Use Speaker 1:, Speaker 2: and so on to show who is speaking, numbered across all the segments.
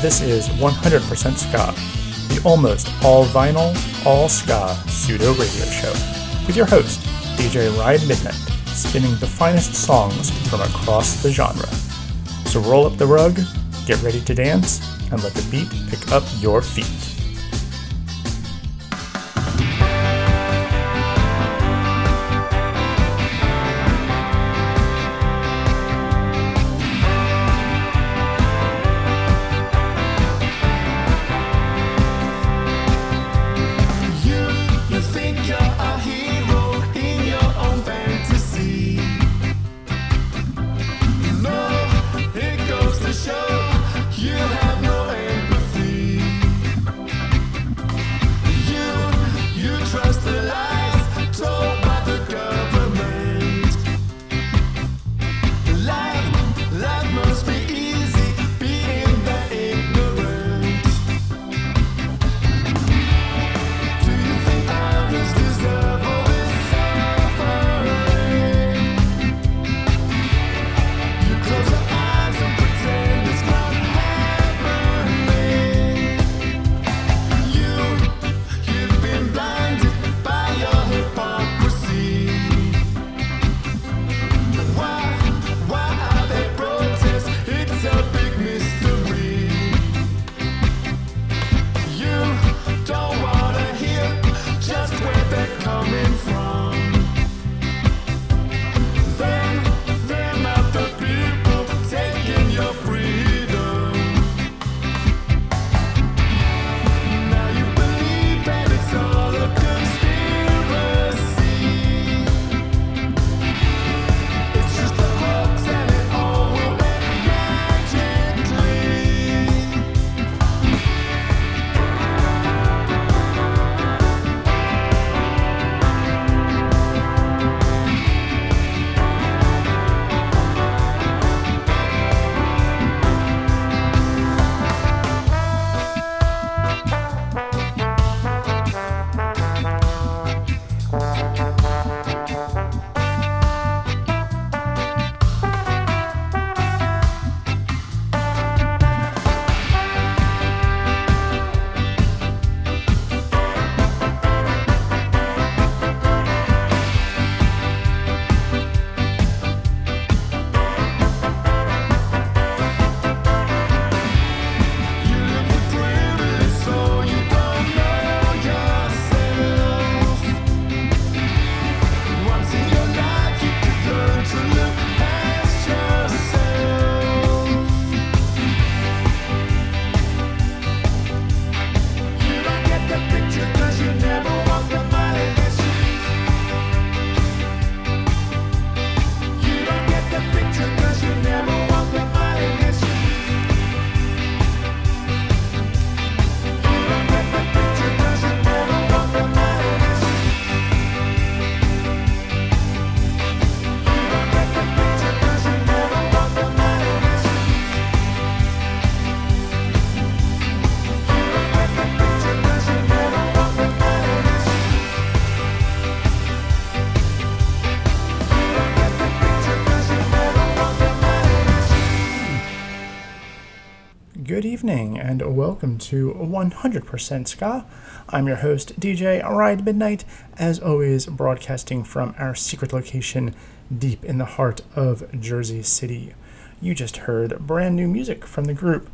Speaker 1: This is 100% Ska, the almost all vinyl, all ska pseudo radio show, with your host, DJ Ride Midnight, spinning the finest songs from across the genre. So roll up the rug, get ready to dance, and let the beat pick up your feet. And welcome to 100% Ska. I'm your host, DJ Ride Midnight, as always, broadcasting from our secret location deep in the heart of Jersey City. You just heard brand new music from the group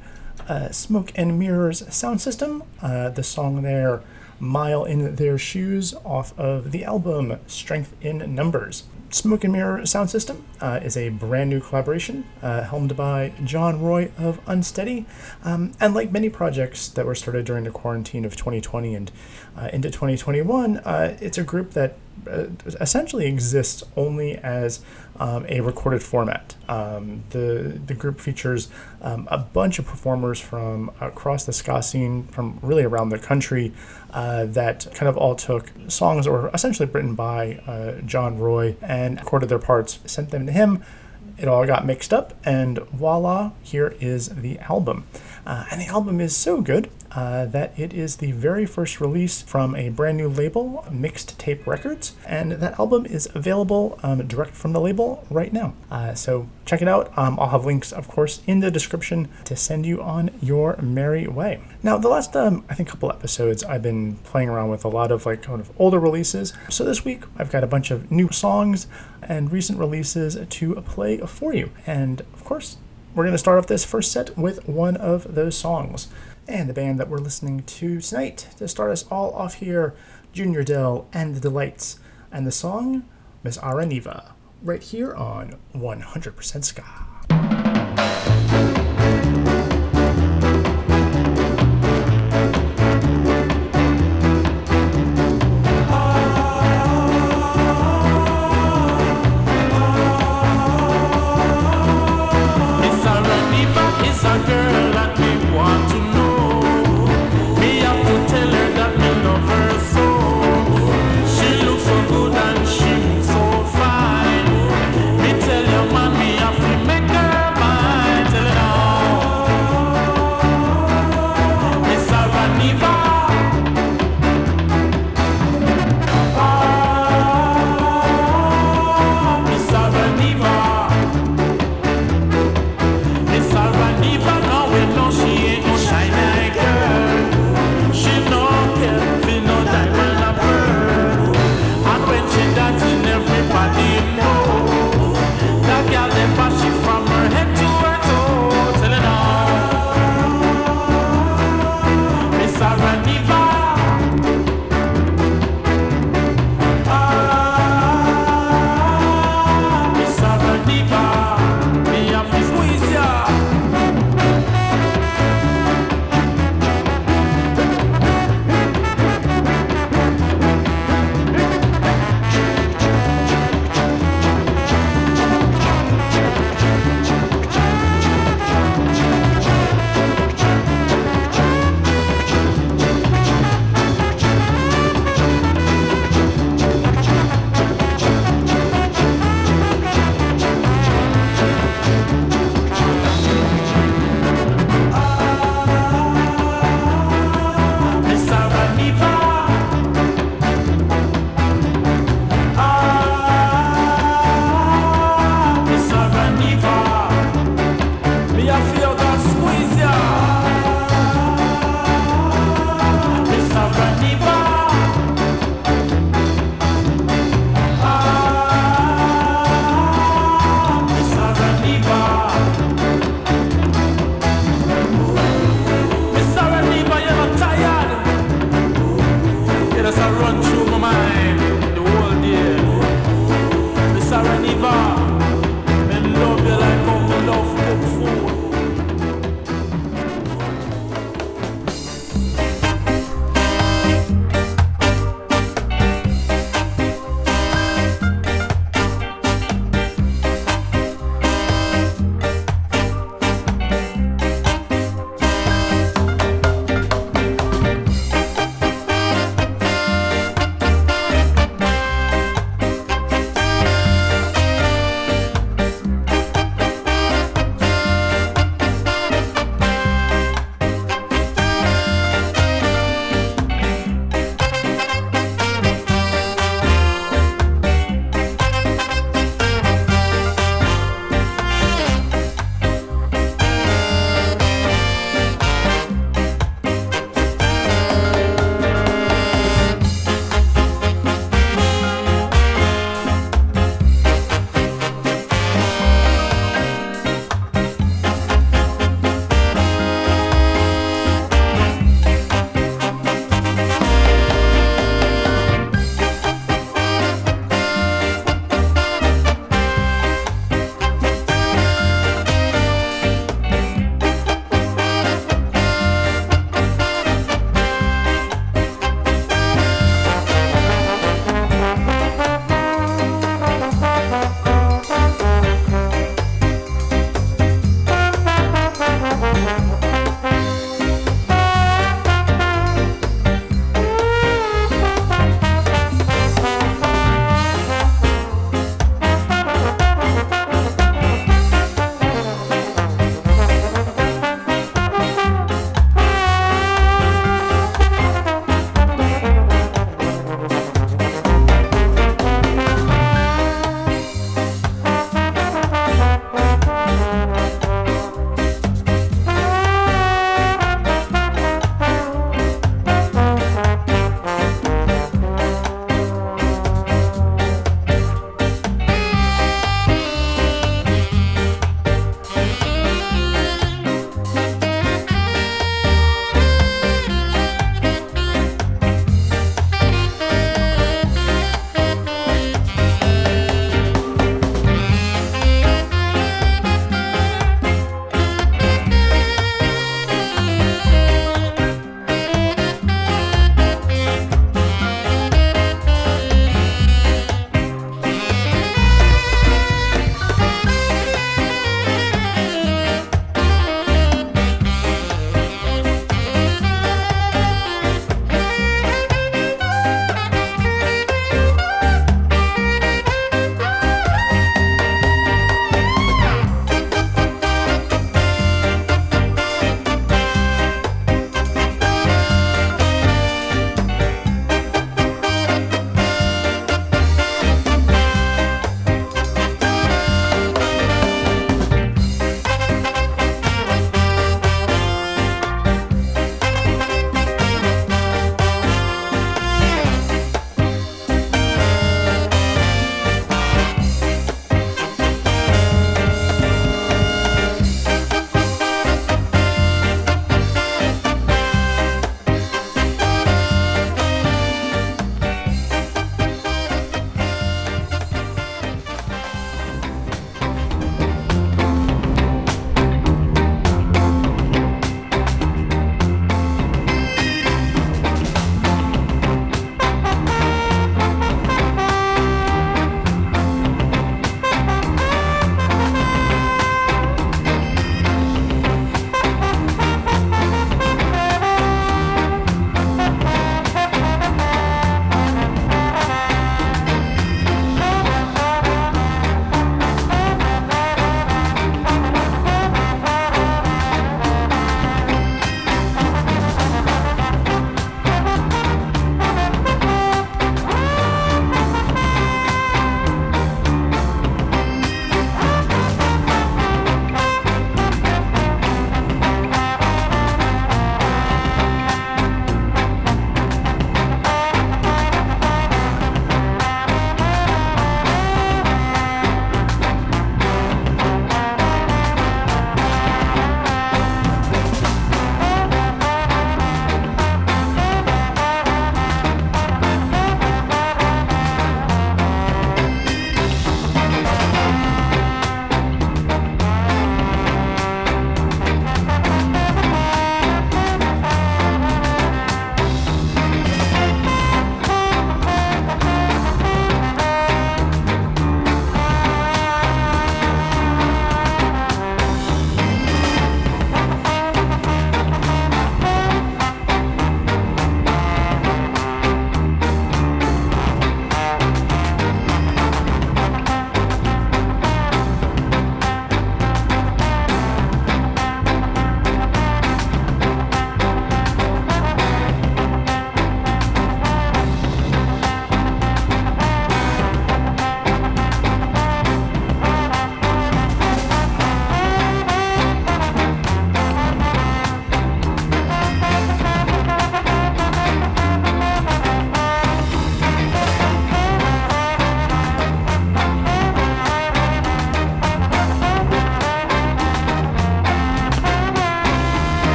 Speaker 1: uh, Smoke and Mirrors Sound System. Uh, the song there, Mile in Their Shoes, off of the album Strength in Numbers. Smoke and Mirror Sound System uh, is a brand new collaboration uh, helmed by John Roy of Unsteady. Um, and like many projects that were started during the quarantine of 2020 and uh, into 2021, uh, it's a group that uh, essentially exists only as um, a recorded format. Um, the the group features um, a bunch of performers from across the ska scene, from really around the country, uh, that kind of all took songs that were essentially written by uh, John Roy and recorded their parts, sent them to him. It all got mixed up, and voila! Here is the album. Uh, and the album is so good uh, that it is the very first release from a brand new label, Mixed Tape Records, and that album is available um, direct from the label right now. Uh, so check it out. Um, I'll have links, of course, in the description to send you on your merry way. Now, the last, um, I think, couple episodes, I've been playing around with a lot of like kind of older releases. So this week, I've got a bunch of new songs and recent releases to play for you. And of course, we're going to start off this first set with one of those songs. And the band that we're listening to tonight to start us all off here, Junior Dell and the Delights, and the song Miss Araniva, right here on 100% Ska.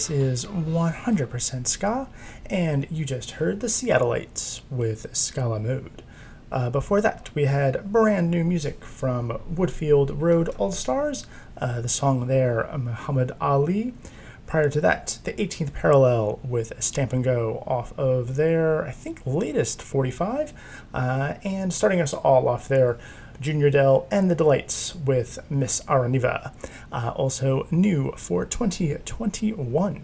Speaker 1: This is 100% Ska, and you just heard the Seattleites with Scala Mode. Uh, before that, we had brand new music from Woodfield Road All Stars, uh, the song there, Muhammad Ali. Prior to that, the 18th Parallel with Stamp and Go off of their, I think, latest 45. Uh, and starting us all off there, Junior Dell and the Delights with Miss Araniva. Uh, also new for 2021.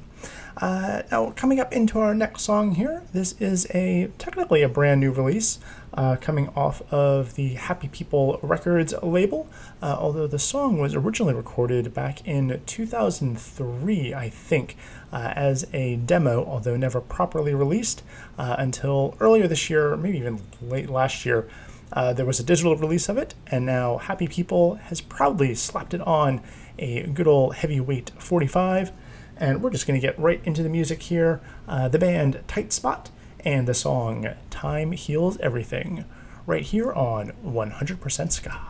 Speaker 1: Uh, now, coming up into our next song here, this is a technically a brand new release uh, coming off of the Happy People Records label, uh, although the song was originally recorded back in 2003, I think, uh, as a demo, although never properly released uh, until earlier this year, maybe even late last year. Uh, there was a digital release of it, and now Happy People has proudly slapped it on a good old heavyweight 45. And we're just going to get right into the music here. Uh, the band Tight Spot and the song Time Heals Everything, right here on 100% Ska.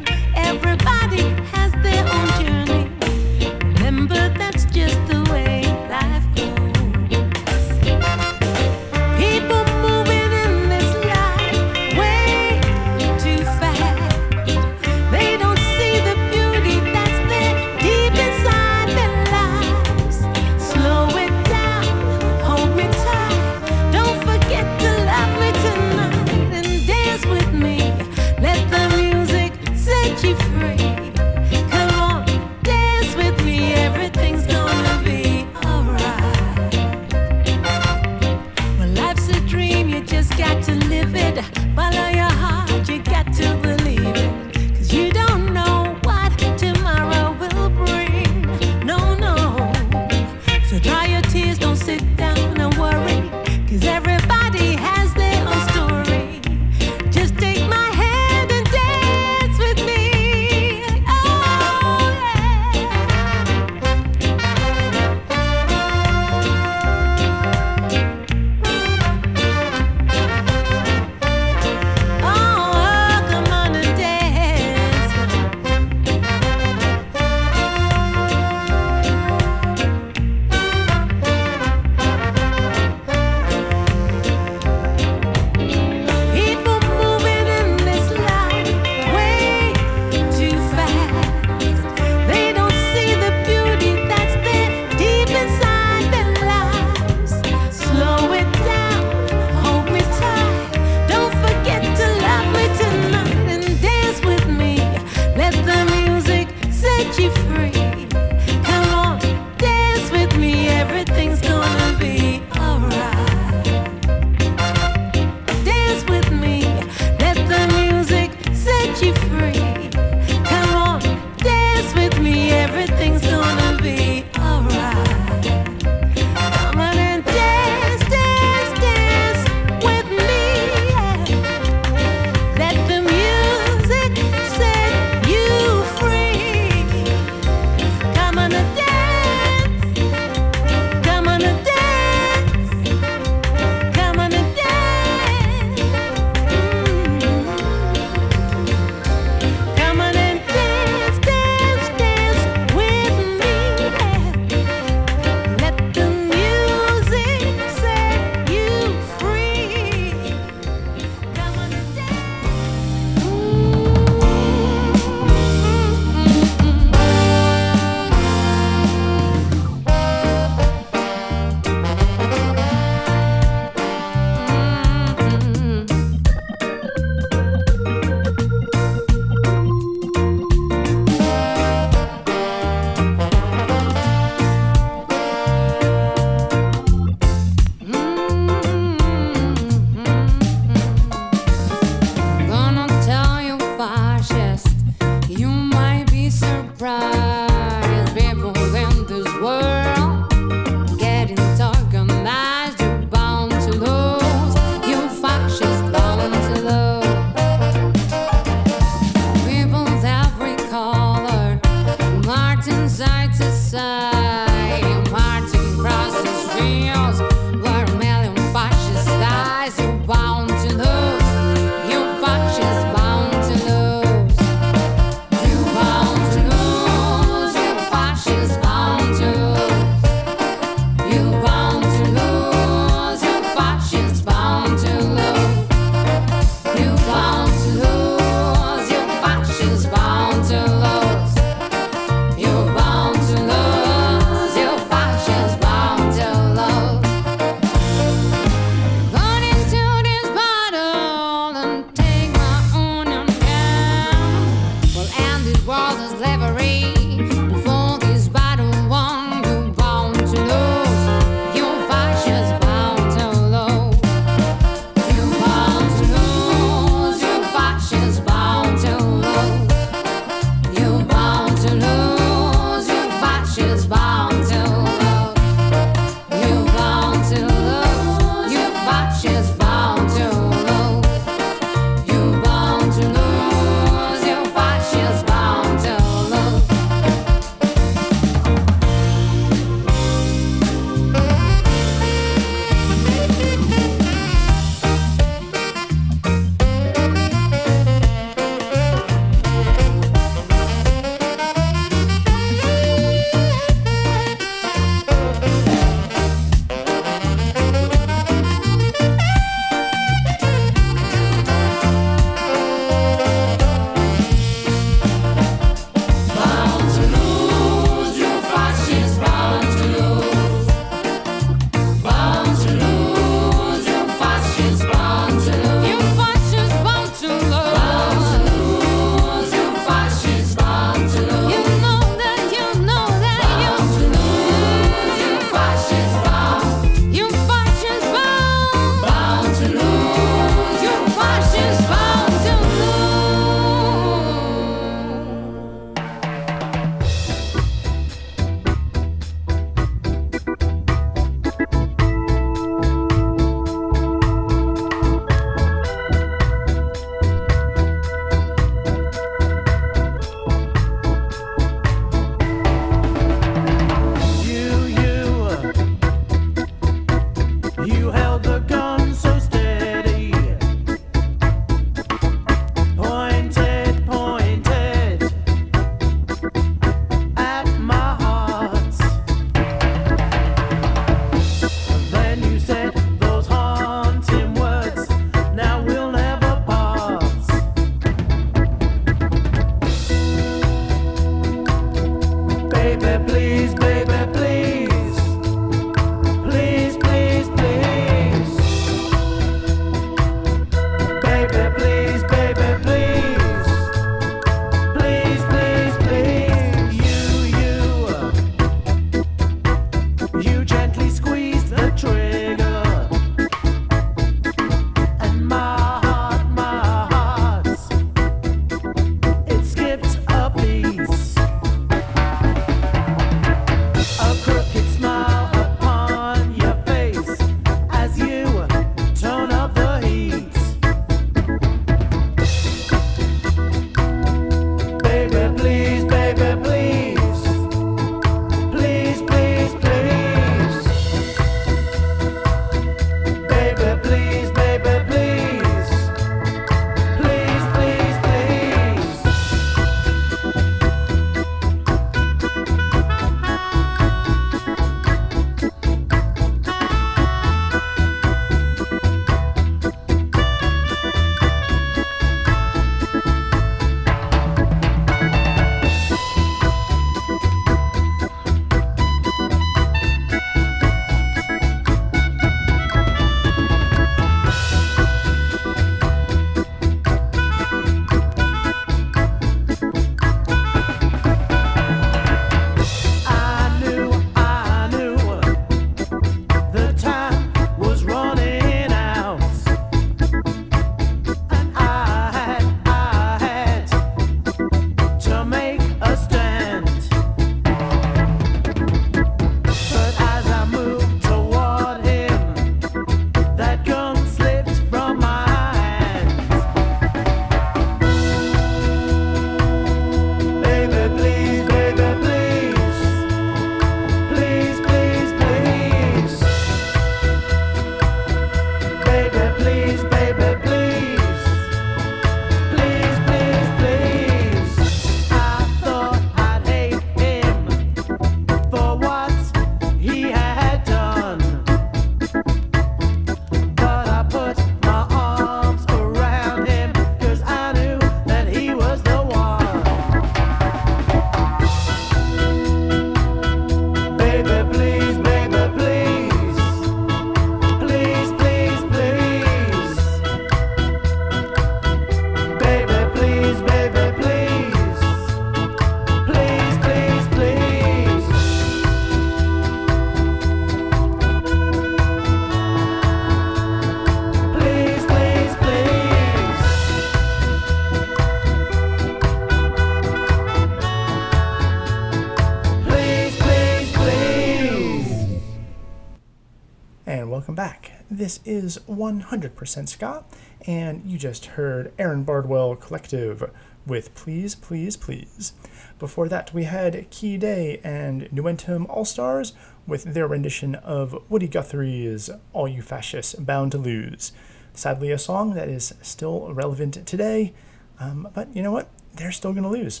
Speaker 1: This is 100% Ska, and you just heard Aaron Bardwell Collective with Please, Please, Please. Before that, we had Key Day and Nuentum All Stars with their rendition of Woody Guthrie's All You Fascists Bound to Lose. Sadly, a song that is still relevant today, um, but you know what? They're still going to lose.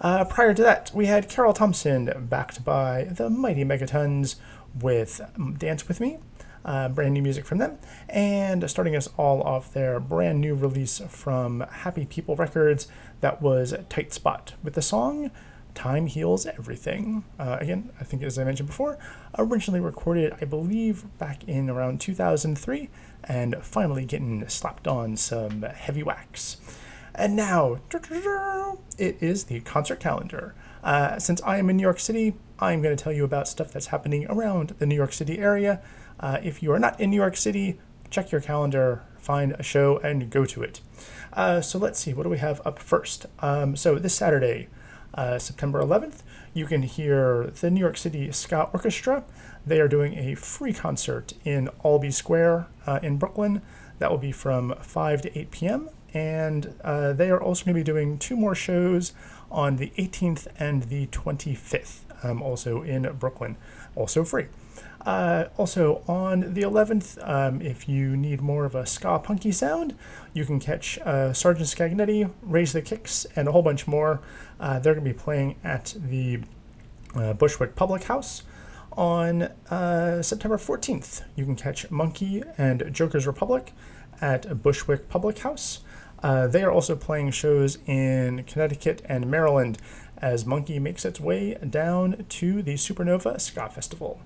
Speaker 1: Uh, prior to that, we had Carol Thompson backed by the Mighty Megatons with Dance With Me uh, brand new music from them. And starting us all off, their brand new release from Happy People Records that was Tight Spot with the song Time Heals Everything. Uh, again, I think as I mentioned before, originally recorded, I believe, back in around 2003, and finally getting slapped on some heavy wax. And now, it is the concert calendar. Uh, since I am in New York City, I'm going to tell you about stuff that's happening around the New York City area. Uh, if you are not in New York City, check your calendar, find a show, and go to it. Uh, so let's see, what do we have up first? Um, so this Saturday, uh, September 11th, you can hear the New York City Ska Orchestra. They are doing a free concert in Albee Square uh, in Brooklyn. That will be from 5 to 8 p.m. And uh, they are also going to be doing two more shows on the 18th and the 25th, um, also in Brooklyn, also free. Uh, also, on the 11th, um, if you need more of a ska punky sound, you can catch uh, Sergeant Scagnetti, Raise the Kicks, and a whole bunch more. Uh, they're going to be playing at the uh, Bushwick Public House. On uh, September 14th, you can catch Monkey and Joker's Republic at Bushwick Public House. Uh, they are also playing shows in Connecticut and Maryland as Monkey makes its way down to the Supernova Ska Festival.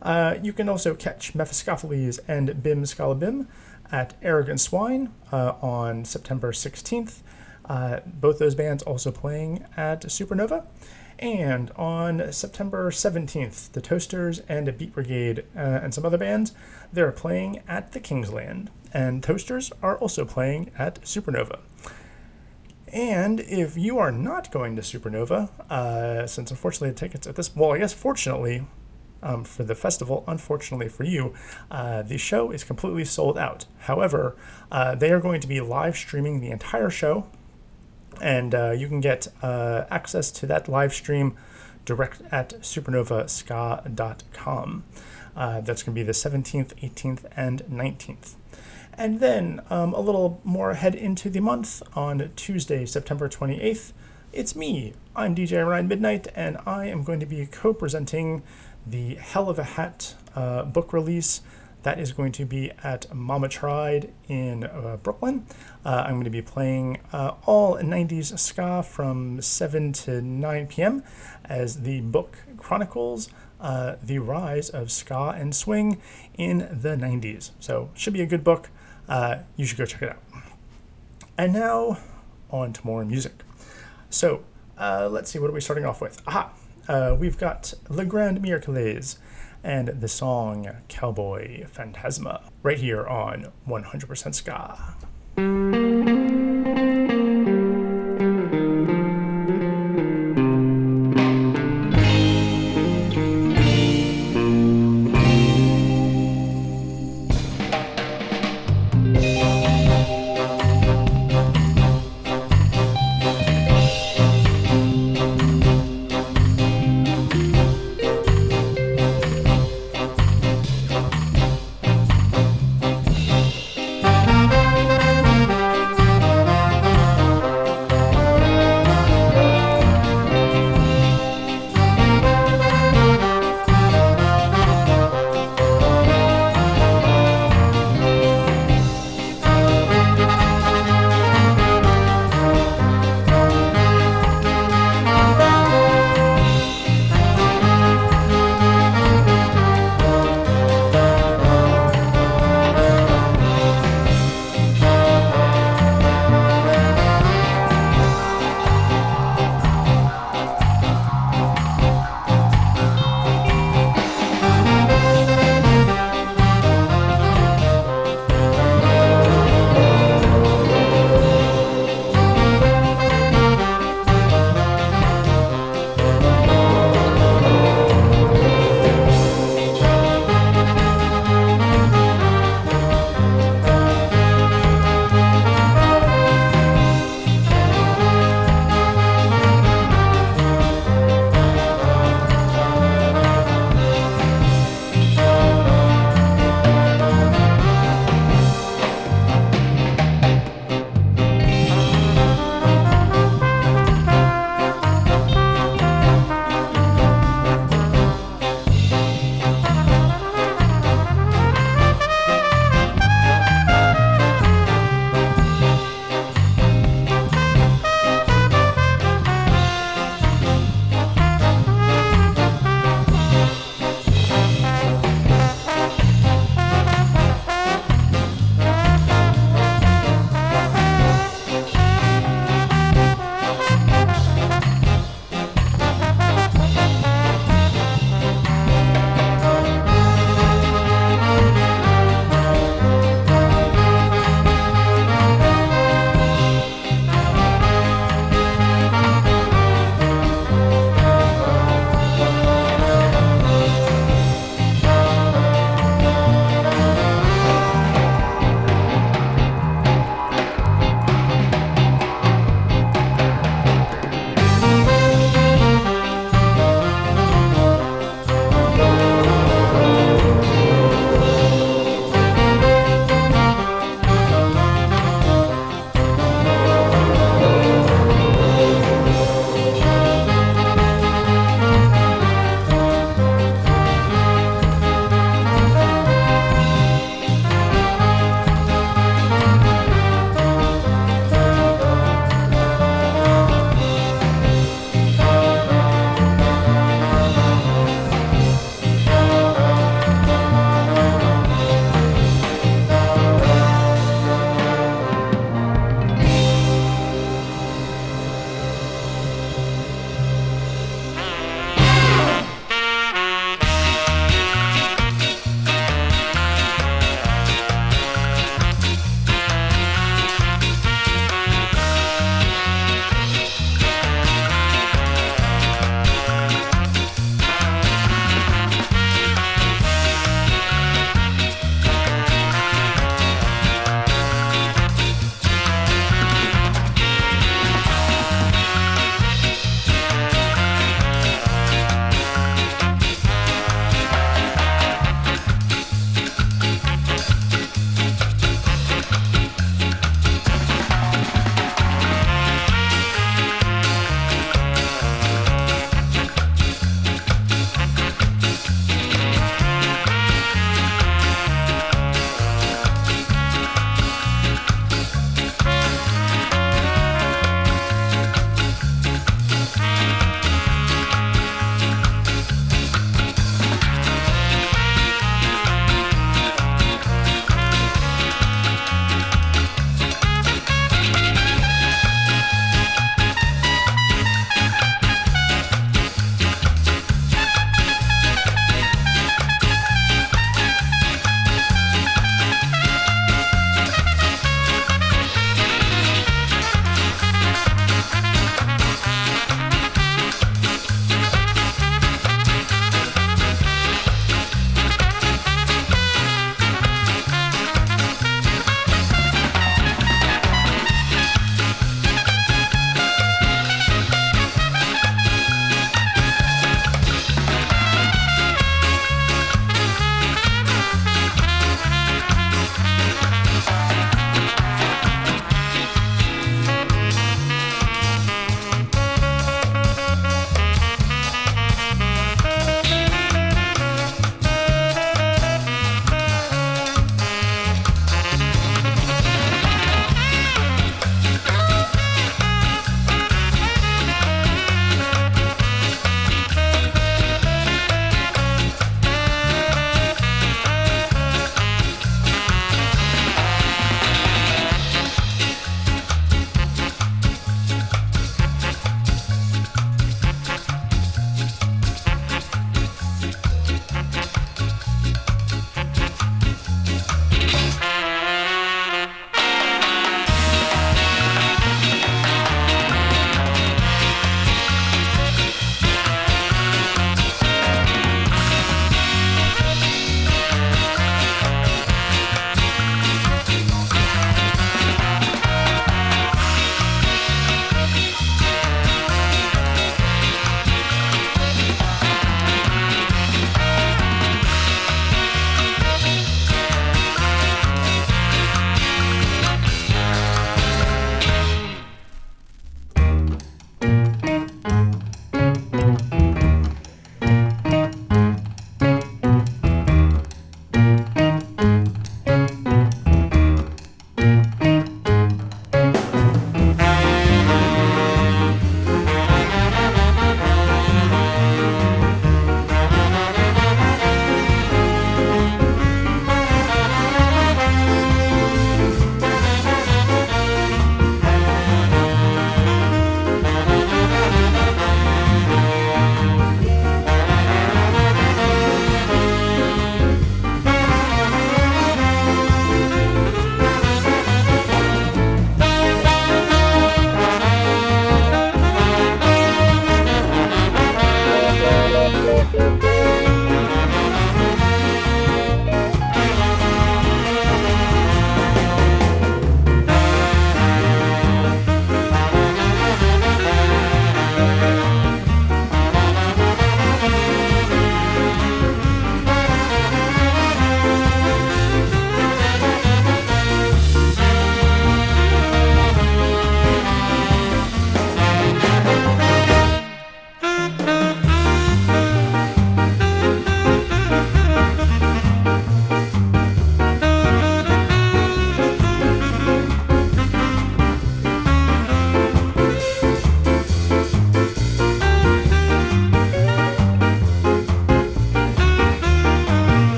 Speaker 1: Uh, you can also catch Mephistopheles and Bim Skala Bim at Arrogant Swine uh, on September 16th. Uh, both those bands also playing at Supernova. And on September 17th, the Toasters and Beat Brigade uh, and some other bands, they're playing at the Kingsland. And Toasters are also playing at Supernova. And if you are not going to Supernova, uh, since unfortunately the tickets at this, well, I guess fortunately um, for the festival, unfortunately for you, uh, the show is completely sold out. However, uh, they are going to be live streaming the entire show, and uh, you can get uh, access to that live stream direct at supernovaska.com. Uh, that's going to be the 17th, 18th, and 19th. And then um, a little more ahead into the month on Tuesday, September 28th, it's me. I'm DJ Ryan Midnight, and I am going to be co presenting the Hell of a Hat uh, book release. That is going to be at Mama Tried in uh, Brooklyn. Uh, I'm going to be playing uh, all 90s ska from 7 to 9 p.m. as the book chronicles uh, the rise of ska and swing in the 90s. So, should be a good book. Uh, you should go check it out. And now, on to more music. So, uh, let's see, what are we starting off with? Aha! Uh, we've got Le Grand Miracles and the song Cowboy Phantasma right here on 100% Ska.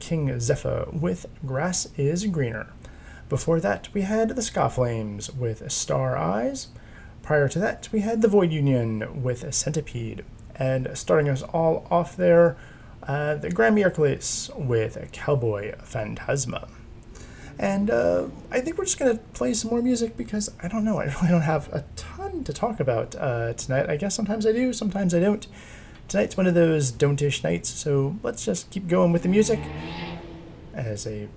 Speaker 1: King Zephyr with Grass is Greener. Before that, we had the Ska Flames with Star Eyes. Prior to that, we had the Void Union with Centipede. And starting us all off there, uh, the Grammy Hercules with Cowboy Phantasma. And uh, I think we're just going to play some more music because I don't know, I really don't have a ton to talk about uh, tonight. I guess sometimes I do, sometimes I don't. Tonight's one of those don't-ish nights, so let's just keep going with the music as a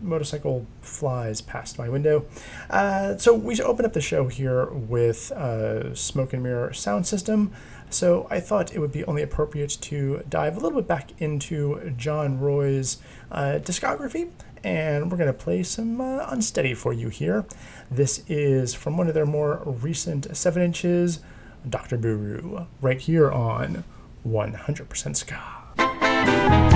Speaker 1: motorcycle flies past my window. Uh, so we open up the show here with uh, Smoke and Mirror sound system. So I thought it would be only appropriate to dive a little bit back into John Roy's uh, discography, and we're going to play some uh, Unsteady for you here. This is from one of their more recent 7 inches, Dr. Buru, right here on 100% Ska.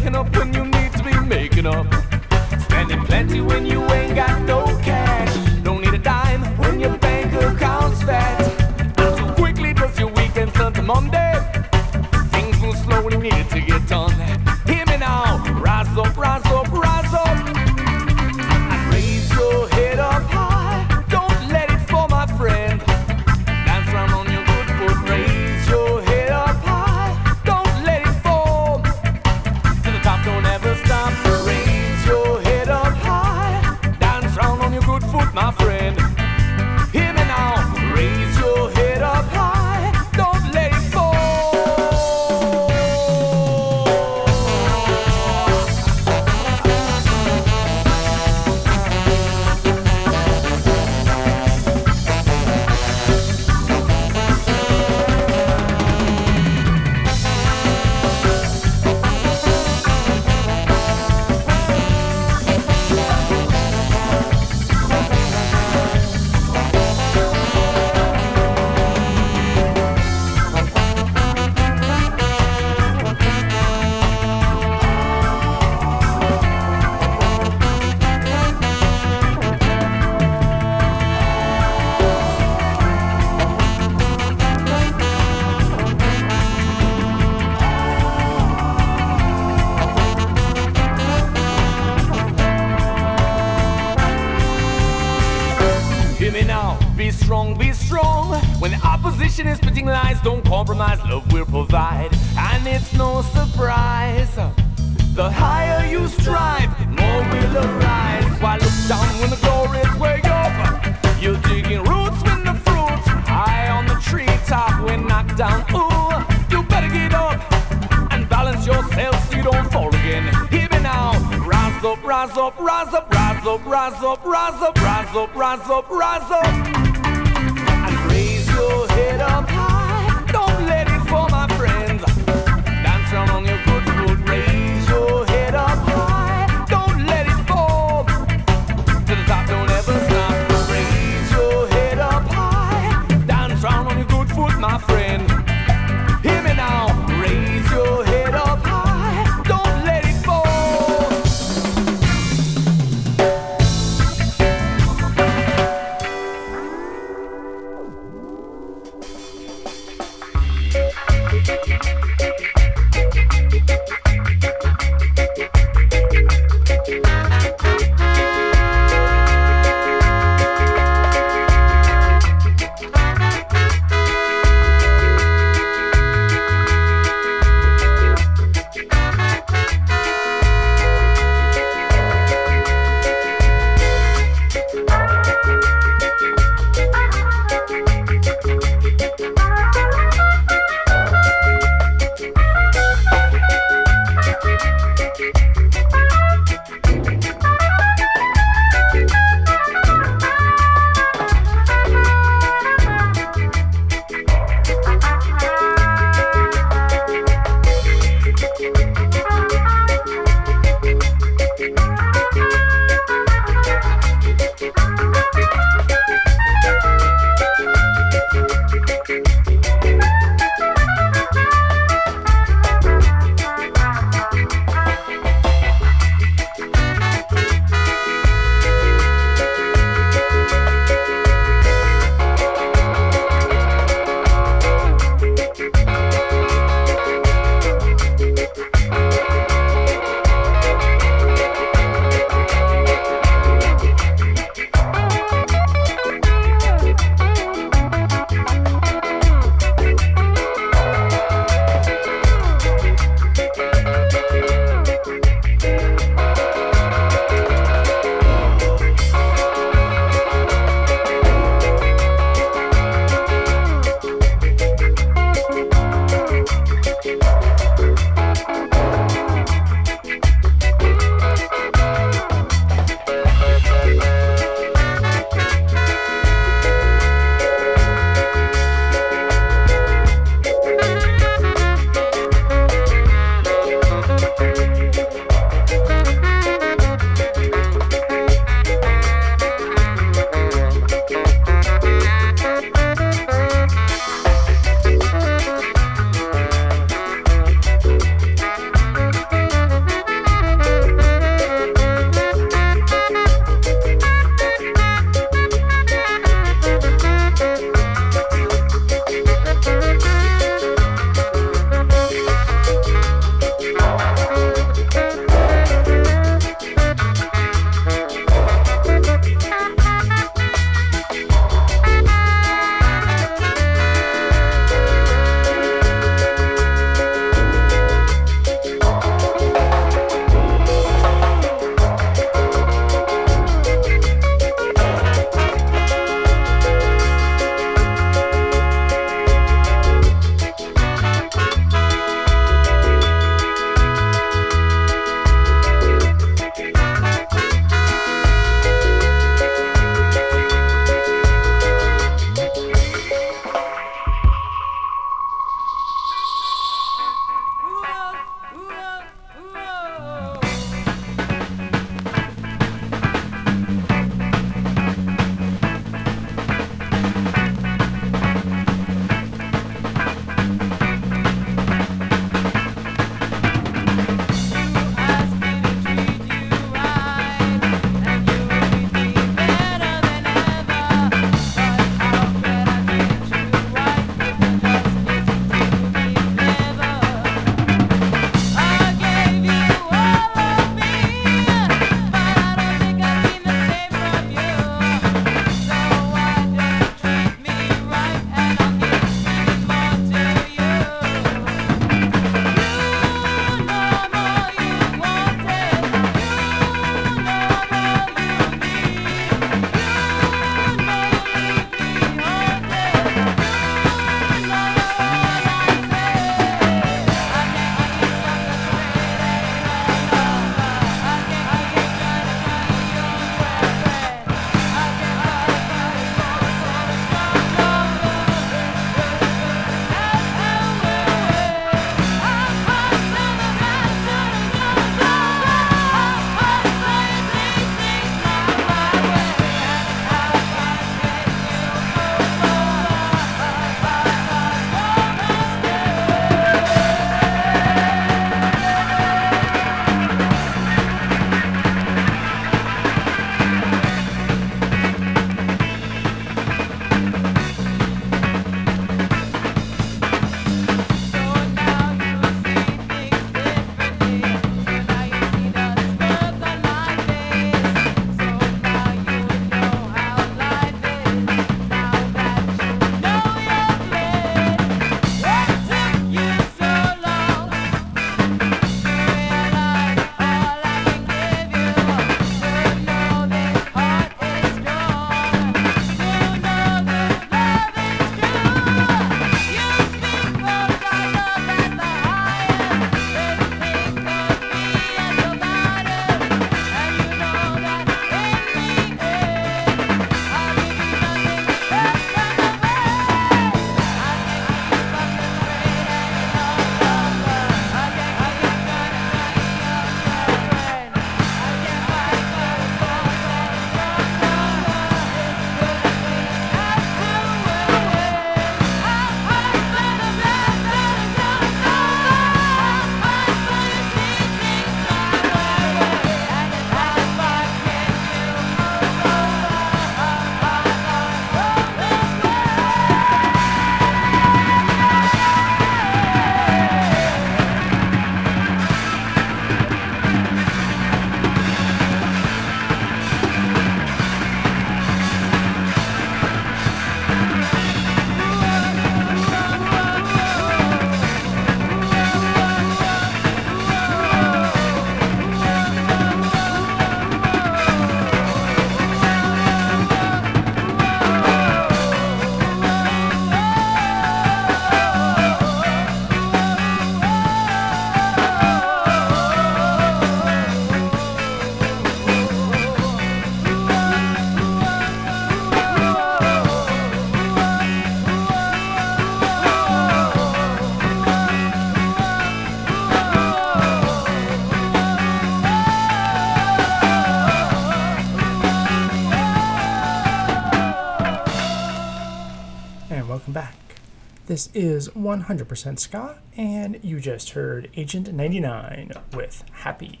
Speaker 1: This is 100% Ska, and you just heard Agent 99 with Happy.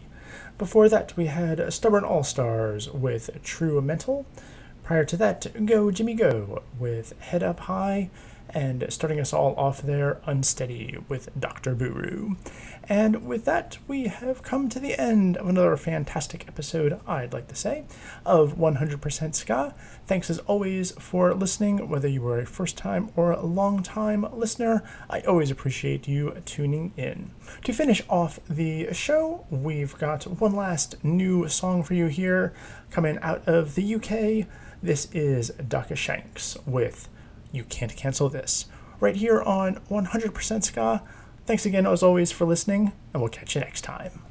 Speaker 1: Before that, we had Stubborn All Stars with True Mental. Prior to that, Go Jimmy Go with Head Up High, and starting us all off there, Unsteady with Dr. Buru. And with that, we have come to the end of another fantastic episode, I'd like to say, of 100% Ska. Thanks as always for listening, whether you were a first time or a long time listener. I always appreciate you tuning in. To finish off the show, we've got one last new song for you here coming out of the UK. This is Dakka Skanks with You Can't Cancel This, right here on 100% Ska. Thanks again, as always, for listening, and we'll catch you next time.